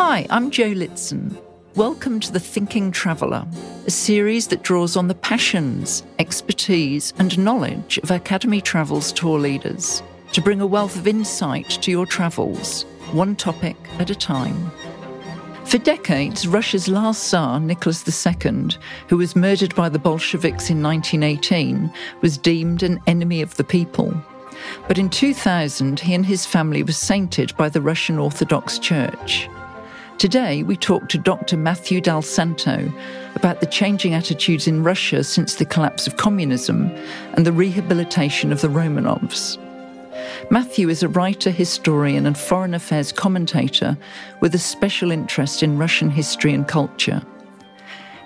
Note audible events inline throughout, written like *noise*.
Hi, I'm Jo Litson. Welcome to The Thinking Traveller, a series that draws on the passions, expertise, and knowledge of Academy Travel's tour leaders to bring a wealth of insight to your travels, one topic at a time. For decades, Russia's last Tsar, Nicholas II, who was murdered by the Bolsheviks in 1918, was deemed an enemy of the people. But in 2000, he and his family were sainted by the Russian Orthodox Church. Today, we talk to Dr. Matthew Dal Santo about the changing attitudes in Russia since the collapse of communism and the rehabilitation of the Romanovs. Matthew is a writer, historian, and foreign affairs commentator with a special interest in Russian history and culture.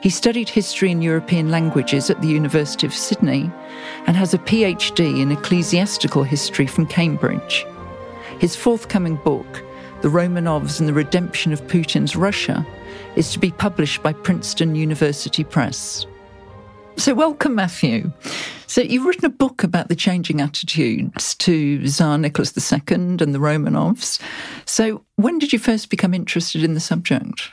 He studied history and European languages at the University of Sydney and has a PhD in ecclesiastical history from Cambridge. His forthcoming book, The Romanovs and the Redemption of Putin's Russia, is to be published by Princeton University Press. So, welcome, Matthew. So, you've written a book about the changing attitudes to Tsar Nicholas II and the Romanovs. So, when did you first become interested in the subject?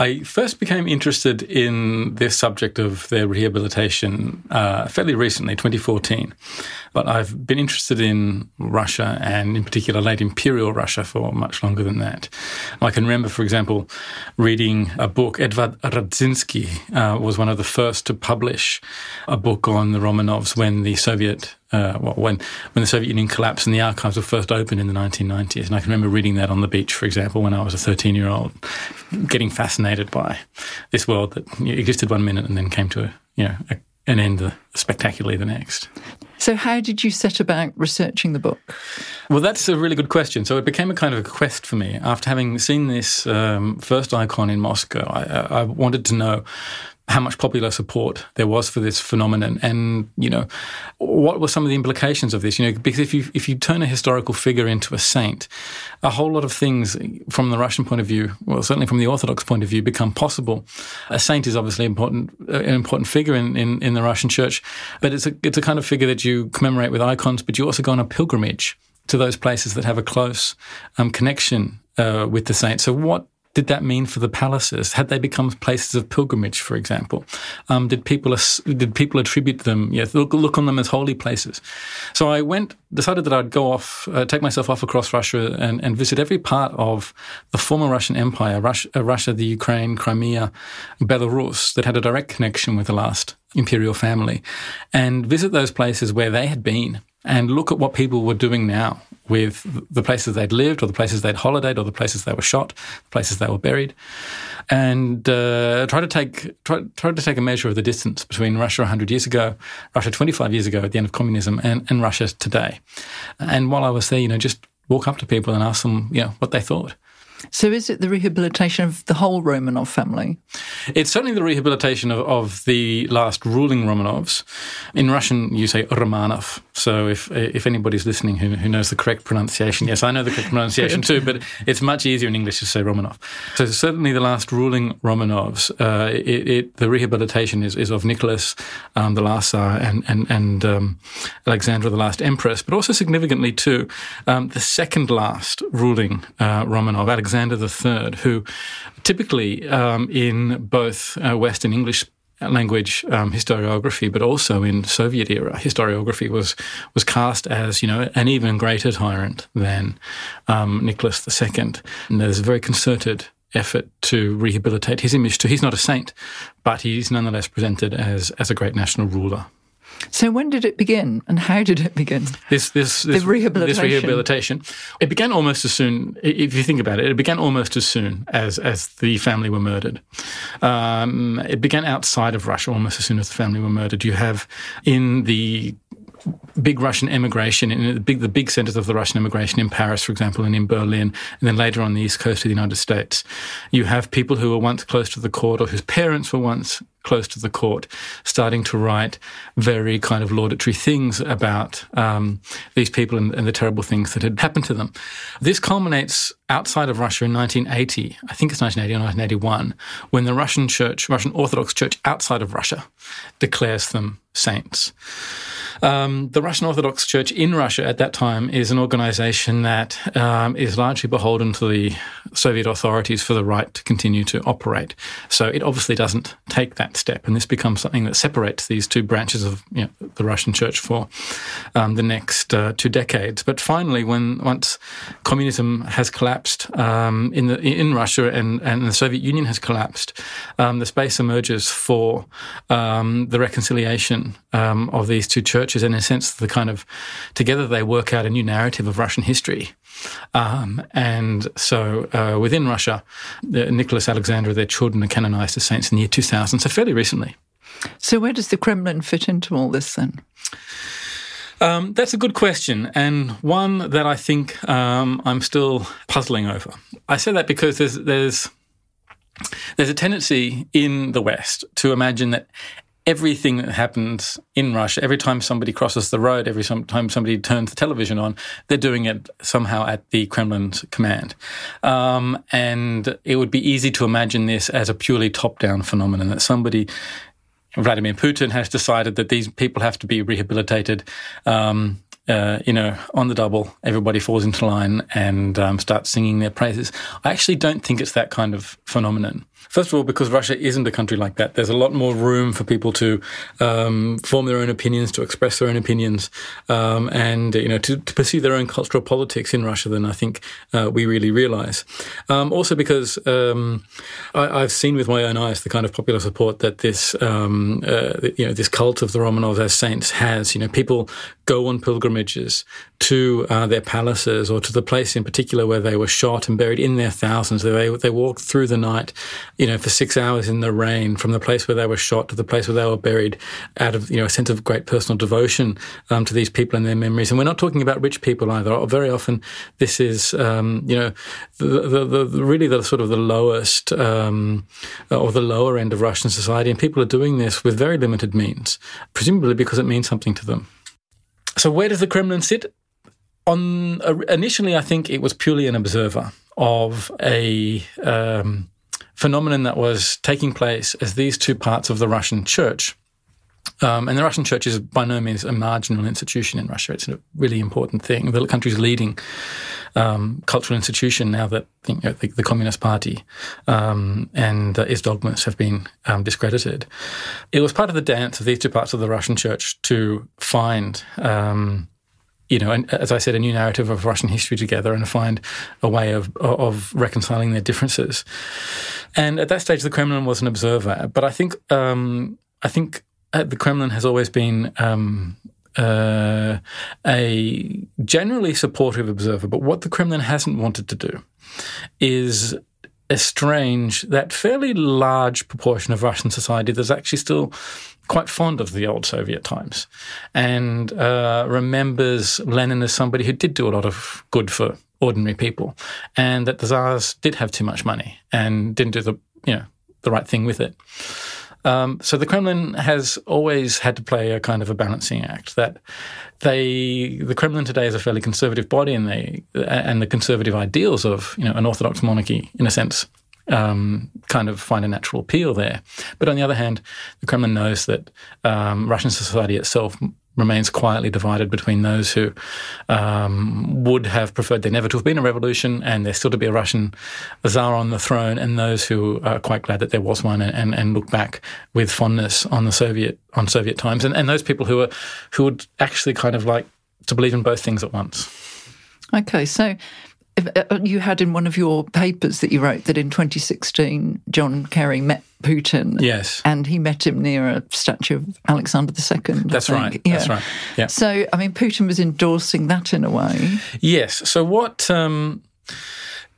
I first became interested in this subject of their rehabilitation uh, fairly recently, 2014. But I've been interested in Russia and, in particular, late imperial Russia for much longer than that. I can remember, for example, reading a book. Edvard Radzinsky uh, was one of the first to publish a book on the Romanovs when the Soviet uh, well, when when the Soviet Union collapsed and the archives were first opened in the 1990s. And I can remember reading that on the beach, for example, when I was a 13 year old, getting fascinated by this world that existed one minute and then came to a, you know a, an end spectacularly the next. So, how did you set about researching the book? Well, that's a really good question. So, it became a kind of a quest for me. After having seen this um, first icon in Moscow, I, I wanted to know how much popular support there was for this phenomenon, and you know, what were some of the implications of this? You know, because if you if you turn a historical figure into a saint, a whole lot of things from the Russian point of view, well, certainly from the Orthodox point of view, become possible. A saint is obviously important, an important figure in, in, in the Russian Church, but it's a it's a kind of figure that you commemorate with icons, but you also go on a pilgrimage to those places that have a close um, connection uh, with the saint. So, what did that mean for the palaces? Had they become places of pilgrimage, for example? Um, did people did people attribute them? Yeah, look, look on them as holy places. So I went, decided that I'd go off, uh, take myself off across Russia, and, and, visit every part of the former Russian Empire, Russia, uh, Russia, the Ukraine, Crimea, Belarus, that had a direct connection with the last imperial family, and visit those places where they had been and look at what people were doing now with the places they'd lived or the places they'd holidayed or the places they were shot, the places they were buried, and uh, try to take try, try to take a measure of the distance between Russia 100 years ago, Russia 25 years ago at the end of communism, and, and Russia today. And while I was there, you know, just walk up to people and ask them, you know, what they thought. So, is it the rehabilitation of the whole Romanov family? It's certainly the rehabilitation of, of the last ruling Romanovs. In Russian, you say Romanov. So, if if anybody's listening who, who knows the correct pronunciation, yes, I know the correct *laughs* pronunciation too, but it's much easier in English to say Romanov. So, certainly the last ruling Romanovs, uh, it, it, the rehabilitation is, is of Nicholas, um, the last Tsar, and and and um, Alexandra, the last Empress, but also significantly too, um, the second last ruling uh, Romanov, Alexander. Alexander III, who typically um, in both uh, Western English language um, historiography, but also in Soviet era historiography, was was cast as you know an even greater tyrant than um, Nicholas II. And there's a very concerted effort to rehabilitate his image. He's not a saint, but he's nonetheless presented as as a great national ruler. So when did it begin, and how did it begin? This this this, rehabilitation. this rehabilitation. It began almost as soon. If you think about it, it began almost as soon as as the family were murdered. Um, it began outside of Russia almost as soon as the family were murdered. You have in the big Russian emigration in the big, the big centers of the Russian immigration in Paris, for example, and in Berlin, and then later on the east coast of the United States. You have people who were once close to the court or whose parents were once close to the court starting to write very kind of laudatory things about um, these people and, and, the terrible things that had happened to them. This culminates outside of Russia in 1980, I think it's 1980 or 1981, when the Russian church, Russian Orthodox Church outside of Russia, declares them saints. Um, the Russian Orthodox Church in Russia at that time is an organization that um, is largely beholden to the Soviet authorities for the right to continue to operate. So it obviously doesn't take that step, and this becomes something that separates these two branches of you know, the Russian Church for um, the next uh, two decades. But finally, when once communism has collapsed um, in the in Russia and, and the Soviet Union has collapsed, um, the space emerges for um, the reconciliation of these two churches churches, in a sense, the kind of together they work out a new narrative of Russian history. Um, and so uh, within Russia, Nicholas Alexander, their children are canonized as saints in the year 2000, so fairly recently. So where does the Kremlin fit into all this then? Um, that's a good question, and one that I think um, I'm still puzzling over. I say that because there's there's there's a tendency in the West to imagine that everything that happens in Russia, every time somebody crosses the road, every time somebody turns the television on, they're doing it somehow at the Kremlin's command. Um, and it would be easy to imagine this as a purely top down phenomenon that somebody Vladimir Putin has decided that these people have to be rehabilitated. Um, uh, you know, on the double, everybody falls into line and um, starts singing their praises. I actually don't think it's that kind of phenomenon. First of all, because Russia isn't a country like that. There's a lot more room for people to um, form their own opinions, to express their own opinions, um, and you know to, to, pursue their own cultural politics in Russia than I think uh, we really realize. Um, also, because um, I, have seen with my own eyes the kind of popular support that this um, uh, you know this cult of the Romanovs as saints has. You know, people go on pilgrimages to uh, their palaces or to the place in particular where they were shot and buried in their thousands. They they walked through the night you know, for six hours in the rain from the place where they were shot to the place where they were buried out of, you know, a sense of great personal devotion um, to these people and their memories. And we're not talking about rich people either. Very often this is, um, you know, the, the, the, really the sort of the lowest um, or the lower end of Russian society. And people are doing this with very limited means, presumably because it means something to them. So where does the Kremlin sit? On uh, initially, I think it was purely an observer of a um, phenomenon that was taking place as these two parts of the Russian church. Um, and the Russian church is by no means a marginal institution in Russia. It's a really important thing. The country's leading um, cultural institution now that you know, the, the, Communist Party um, and uh, its dogmas have been um, discredited. It was part of the dance of these two parts of the Russian church to find um, you know, and as I said, a new narrative of Russian history together and find a way of of reconciling their differences. And at that stage, the Kremlin was an observer, but I think um, I think the Kremlin has always been. Um, uh, a generally supportive observer, but what the Kremlin hasn't wanted to do is estrange that fairly large proportion of Russian society that's actually still quite fond of the old Soviet times and uh, remembers Lenin as somebody who did do a lot of good for ordinary people, and that the Tsars did have too much money and didn't do the you know the right thing with it. Um, so the Kremlin has always had to play a kind of a balancing act. That they, the Kremlin today is a fairly conservative body, and they and the conservative ideals of you know an orthodox monarchy, in a sense, um, kind of find a natural appeal there. But on the other hand, the Kremlin knows that um, Russian society itself remains quietly divided between those who um, would have preferred there never to have been a revolution and there still to be a Russian czar on the throne, and those who are quite glad that there was one and, and, and look back with fondness on the Soviet on Soviet times, and, and those people who are who would actually kind of like to believe in both things at once. Okay, so you had in one of your papers that you wrote that in 2016 John Kerry met Putin. Yes. And he met him near a statue of Alexander II. That's right. Yeah. That's right. Yeah. So, I mean, Putin was endorsing that in a way. Yes. So, what. Um,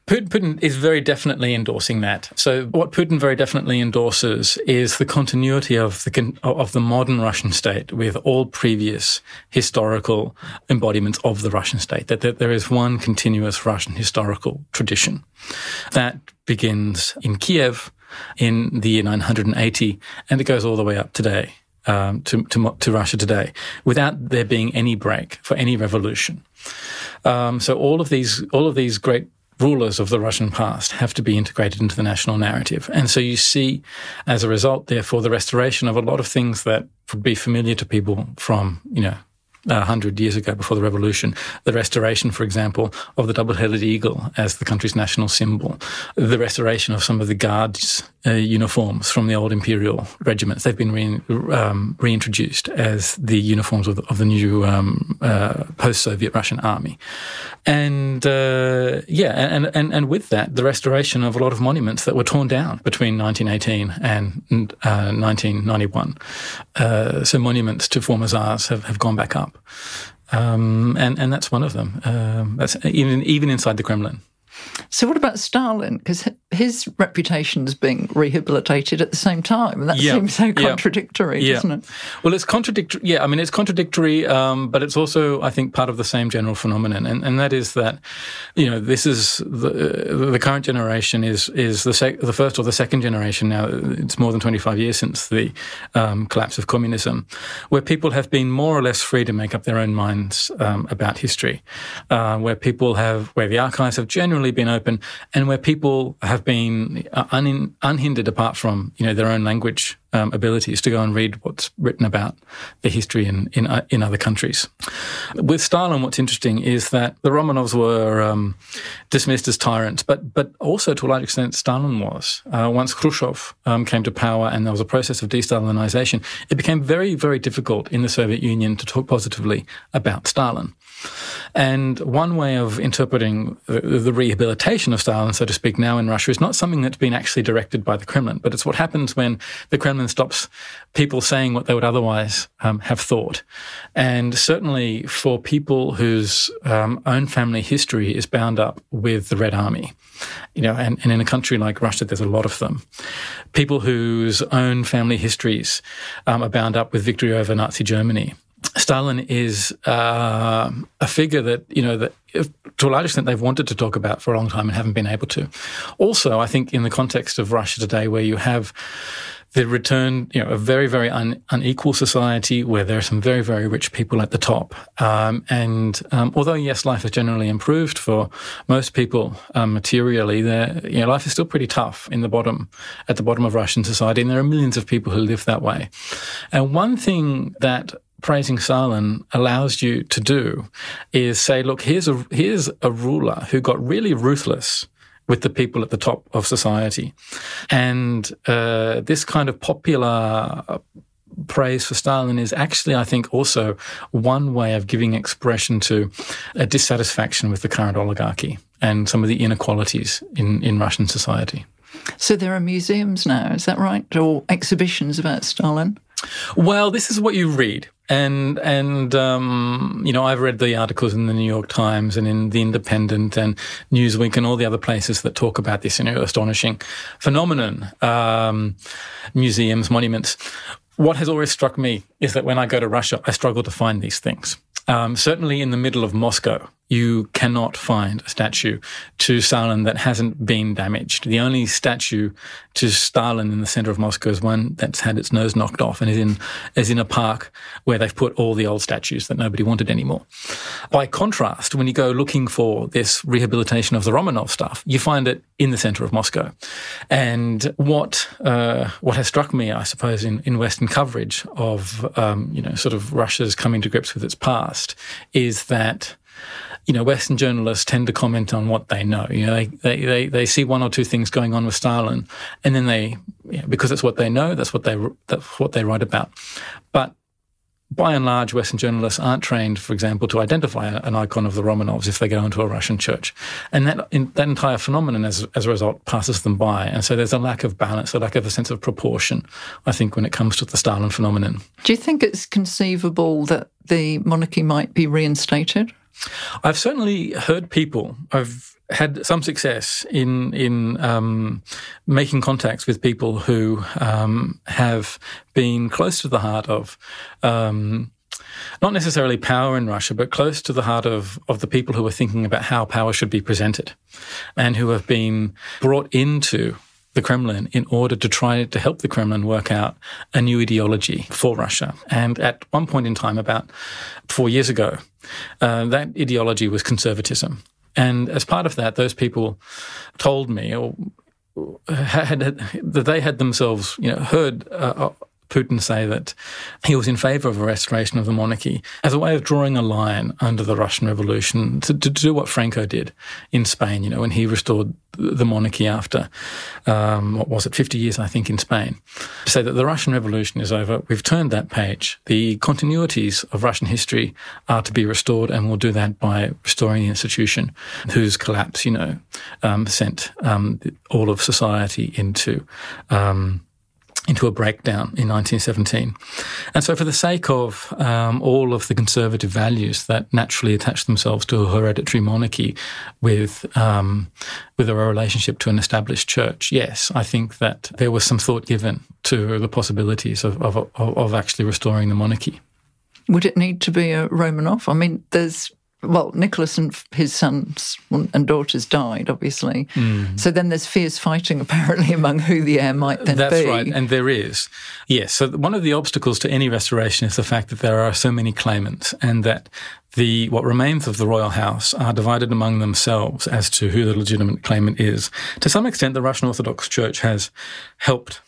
Putin is very definitely endorsing that. So, what Putin very definitely endorses is the continuity of the of the modern Russian state with all previous historical embodiments of the Russian state. That, that there is one continuous Russian historical tradition that begins in Kiev in the year 980, and it goes all the way up today. Um, to, to, to Russia today, without there being any break for any revolution. Um, so all of these all of these great rulers of the Russian past have to be integrated into the national narrative. And so you see, as a result, therefore, the restoration of a lot of things that would be familiar to people from, you know, uh, 100 years ago before the revolution. The restoration, for example, of the double headed eagle as the country's national symbol, the restoration of some of the guards' uh, uniforms from the old imperial regiments. They've been re- um, reintroduced as the uniforms of the, of the new um, uh, post Soviet Russian army. And uh, yeah, and, and, and with that, the restoration of a lot of monuments that were torn down between 1918 and 1991. Uh, uh, so monuments to former czars have, have gone back up. Um, and, and that's one of them. Um, that's even, even inside the Kremlin. So, what about Stalin? Because his reputation is being rehabilitated at the same time, and that yeah. seems so contradictory, yeah. doesn't it? Well, it's contradictory. Yeah, I mean, it's contradictory, um, but it's also, I think, part of the same general phenomenon, and, and that is that, you know, this is the the current generation is is the sec- the first or the second generation now. It's more than twenty five years since the um, collapse of communism, where people have been more or less free to make up their own minds um, about history, uh, where people have where the archives have generally been open, and where people have been uh, un- unhindered apart from you know their own language um, abilities to go and read what's written about the history in in, uh, in other countries. With Stalin, what's interesting is that the Romanovs were um, dismissed as tyrants, but but also to a large extent Stalin was. Uh, once Khrushchev um, came to power and there was a process of de-Stalinization, it became very very difficult in the Soviet Union to talk positively about Stalin. And one way of interpreting the, the, rehabilitation of Stalin, so to speak, now in Russia is not something that's been actually directed by the Kremlin, but it's what happens when the Kremlin stops people saying what they would otherwise um, have thought. And certainly for people whose um, own family history is bound up with the Red Army, you know, and, and in a country like Russia, there's a lot of them. People whose own family histories um, are bound up with victory over Nazi Germany Stalin is uh, a figure that you know that if, to a large extent they've wanted to talk about for a long time and haven't been able to. Also, I think in the context of Russia today, where you have the return, you know, a very, very un, unequal society where there are some very, very rich people at the top. Um, and um, although, yes, life has generally improved for most people um, materially, there, you know, life is still pretty tough in the bottom, at the bottom of Russian society. And there are millions of people who live that way. And one thing that praising Stalin allows you to do is say, look, here's a, here's a ruler who got really ruthless with the people at the top of society. And uh, this kind of popular praise for Stalin is actually, I think, also one way of giving expression to a dissatisfaction with the current oligarchy and some of the inequalities in, in Russian society. So there are museums now, is that right? Or exhibitions about Stalin? Well, this is what you read. And and um, you know I've read the articles in the New York Times and in the Independent and Newsweek and all the other places that talk about this you know astonishing phenomenon, um, museums, monuments. What has always struck me is that when I go to Russia, I struggle to find these things. Um, certainly in the middle of Moscow, you cannot find a statue to Stalin that hasn't been damaged. The only statue to Stalin in the center of Moscow is one that's had its nose knocked off and is in is in a park where they've put all the old statues that nobody wanted anymore. By contrast, when you go looking for this rehabilitation of the Romanov stuff, you find it in the center of Moscow. And what uh, what has struck me, I suppose, in, in Western coverage of um, you know sort of Russia's coming to grips with its past is that you know, Western journalists tend to comment on what they know. You know, they, they, they, see one or two things going on with Stalin, and then they, you know, because it's what they know, that's what they that's what they write about. But by and large, Western journalists aren't trained, for example, to identify an icon of the Romanovs if they go into a Russian church. And that, in, that entire phenomenon, as, as a result, passes them by. And so there's a lack of balance, a lack of a sense of proportion, I think, when it comes to the Stalin phenomenon. Do you think it's conceivable that the monarchy might be reinstated? I've certainly heard people. I've had some success in in um, making contacts with people who um, have been close to the heart of. Um, not necessarily power in Russia, but close to the heart of, of the people who are thinking about how power should be presented and who have been brought into the Kremlin in order to try to help the Kremlin work out a new ideology for Russia. And at one point in time, about four years ago, uh, that ideology was conservatism. And as part of that, those people told me or had, had that they had themselves, you know, heard uh, Putin say that he was in favor of a restoration of the monarchy as a way of drawing a line under the Russian Revolution to, to do what Franco did in Spain, you know, when he restored the monarchy after, um, what was it, 50 years, I think, in Spain. To say that the Russian Revolution is over, we've turned that page. The continuities of Russian history are to be restored, and we'll do that by restoring the institution whose collapse, you know, um, sent um, all of society into um, into a breakdown in 1917. And so, for the sake of um, all of the conservative values that naturally attach themselves to a hereditary monarchy with, um, with a relationship to an established church, yes, I think that there was some thought given to the possibilities of, of, of actually restoring the monarchy. Would it need to be a Romanov? I mean, there's well, Nicholas and his sons and daughters died, obviously. Mm. So then there's fierce fighting *laughs* apparently among who the heir might then That's be. That's right, and there is. Yes. So one of the obstacles to any restoration is the fact that there are so many claimants, and that the what remains of the royal house are divided among themselves as to who the legitimate claimant is. To some extent, the Russian Orthodox Church has helped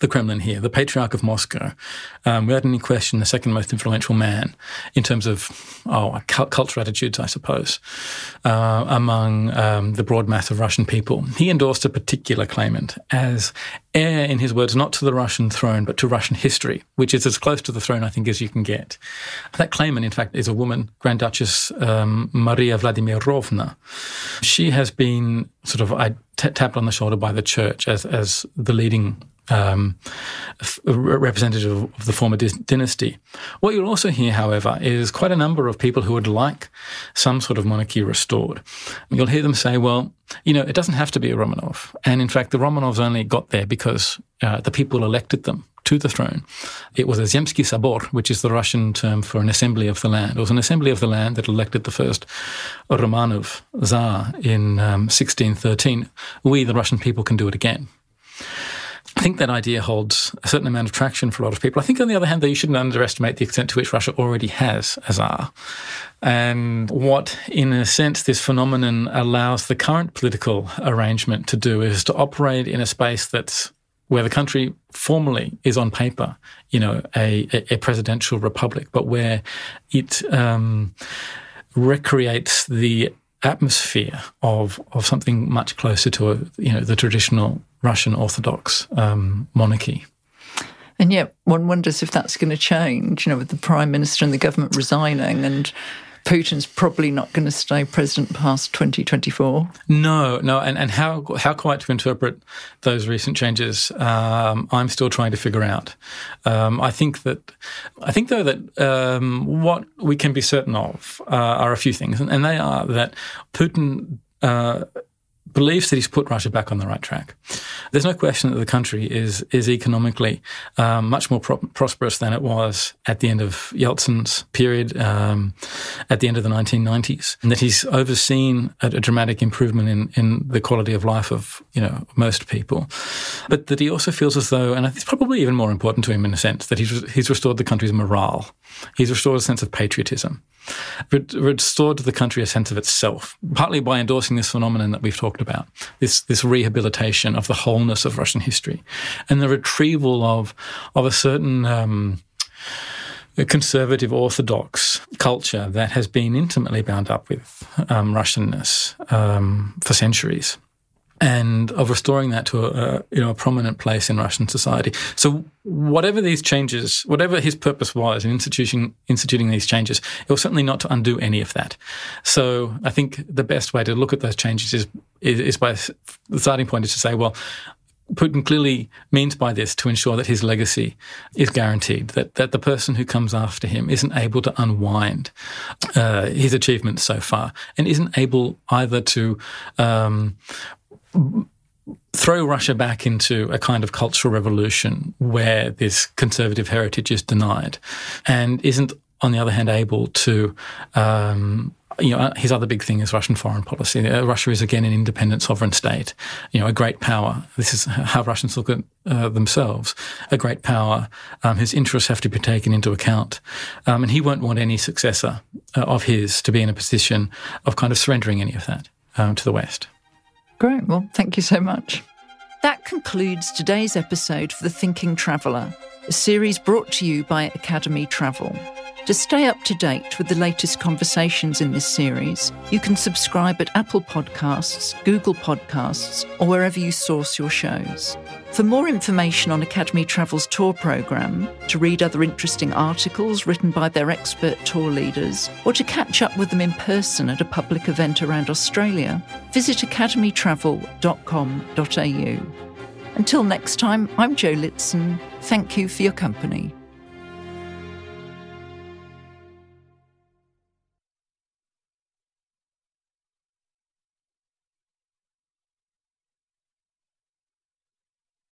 the Kremlin here, the Patriarch of Moscow, um, without any question, the second most influential man in terms of oh, cultural attitudes, I suppose, uh, among um, the broad mass of Russian people. He endorsed a particular claimant as heir, in his words, not to the Russian throne, but to Russian history, which is as close to the throne, I think, as you can get. That claimant, in fact, is a woman, Grand Duchess um, Maria Vladimirovna. She has been sort of I, t- tapped on the shoulder by the church as, as the leading um, representative of the former dynasty. What you'll also hear, however, is quite a number of people who would like some sort of monarchy restored. You'll hear them say, well, you know, it doesn't have to be a Romanov. And in fact, the Romanovs only got there because uh, the people elected them to the throne. It was a Zemsky Sobor, which is the Russian term for an assembly of the land. It was an assembly of the land that elected the first Romanov Tsar in um, 1613. We, the Russian people, can do it again. I think that idea holds a certain amount of traction for a lot of people. I think, on the other hand, though, you shouldn't underestimate the extent to which Russia already has a czar. And what, in a sense, this phenomenon allows the current political arrangement to do is to operate in a space that's where the country formally is on paper, you know, a, a presidential republic, but where it um, recreates the atmosphere of of something much closer to a, you know the traditional Russian Orthodox um, monarchy. And yet, one wonders if that's going to change. You know, with the prime minister and the government resigning, and Putin's probably not going to stay president past 2024. No, no, and, and how how quite to interpret those recent changes, um, I'm still trying to figure out. Um, I think that I think though that um, what we can be certain of uh, are a few things, and, and they are that Putin. Uh, believes that he's put Russia back on the right track. There's no question that the country is is economically um, much more pro- prosperous than it was at the end of Yeltsin's period, um, at the end of the 1990s, and that he's overseen a, a, dramatic improvement in, in the quality of life of you know most people, but that he also feels as though, and it's probably even more important to him in a sense, that he's he's restored the country's morale, he's restored a sense of patriotism. Restored to the country a sense of itself, partly by endorsing this phenomenon that we've talked this this rehabilitation of the wholeness of Russian history, and the retrieval of of a certain. Um, a conservative orthodox culture that has been intimately bound up with um, Russianness um, for centuries and of restoring that to a, you know a prominent place in Russian society. So whatever these changes, whatever his purpose was in instituting instituting these changes, it was certainly not to undo any of that. So I think the best way to look at those changes is is, is by the starting point is to say, well. Putin clearly means by this to ensure that his legacy is guaranteed, that, that the person who comes after him isn't able to unwind uh, his achievements so far and isn't able either to um, throw Russia back into a kind of cultural revolution where this conservative heritage is denied, and isn't, on the other hand, able to. Um, you know, his other big thing is Russian foreign policy. Uh, Russia is again an independent sovereign state, you know, a great power. This is how Russians look at uh, themselves. A great power um, whose interests have to be taken into account, um, and he won't want any successor uh, of his to be in a position of kind of surrendering any of that um, to the West. Great. Well, thank you so much. That concludes today's episode for The Thinking Traveller. A series brought to you by Academy Travel. To stay up to date with the latest conversations in this series, you can subscribe at Apple Podcasts, Google Podcasts, or wherever you source your shows. For more information on Academy Travel's tour programme, to read other interesting articles written by their expert tour leaders, or to catch up with them in person at a public event around Australia, visit academytravel.com.au. Until next time, I'm Jo Litson. Thank you for your company.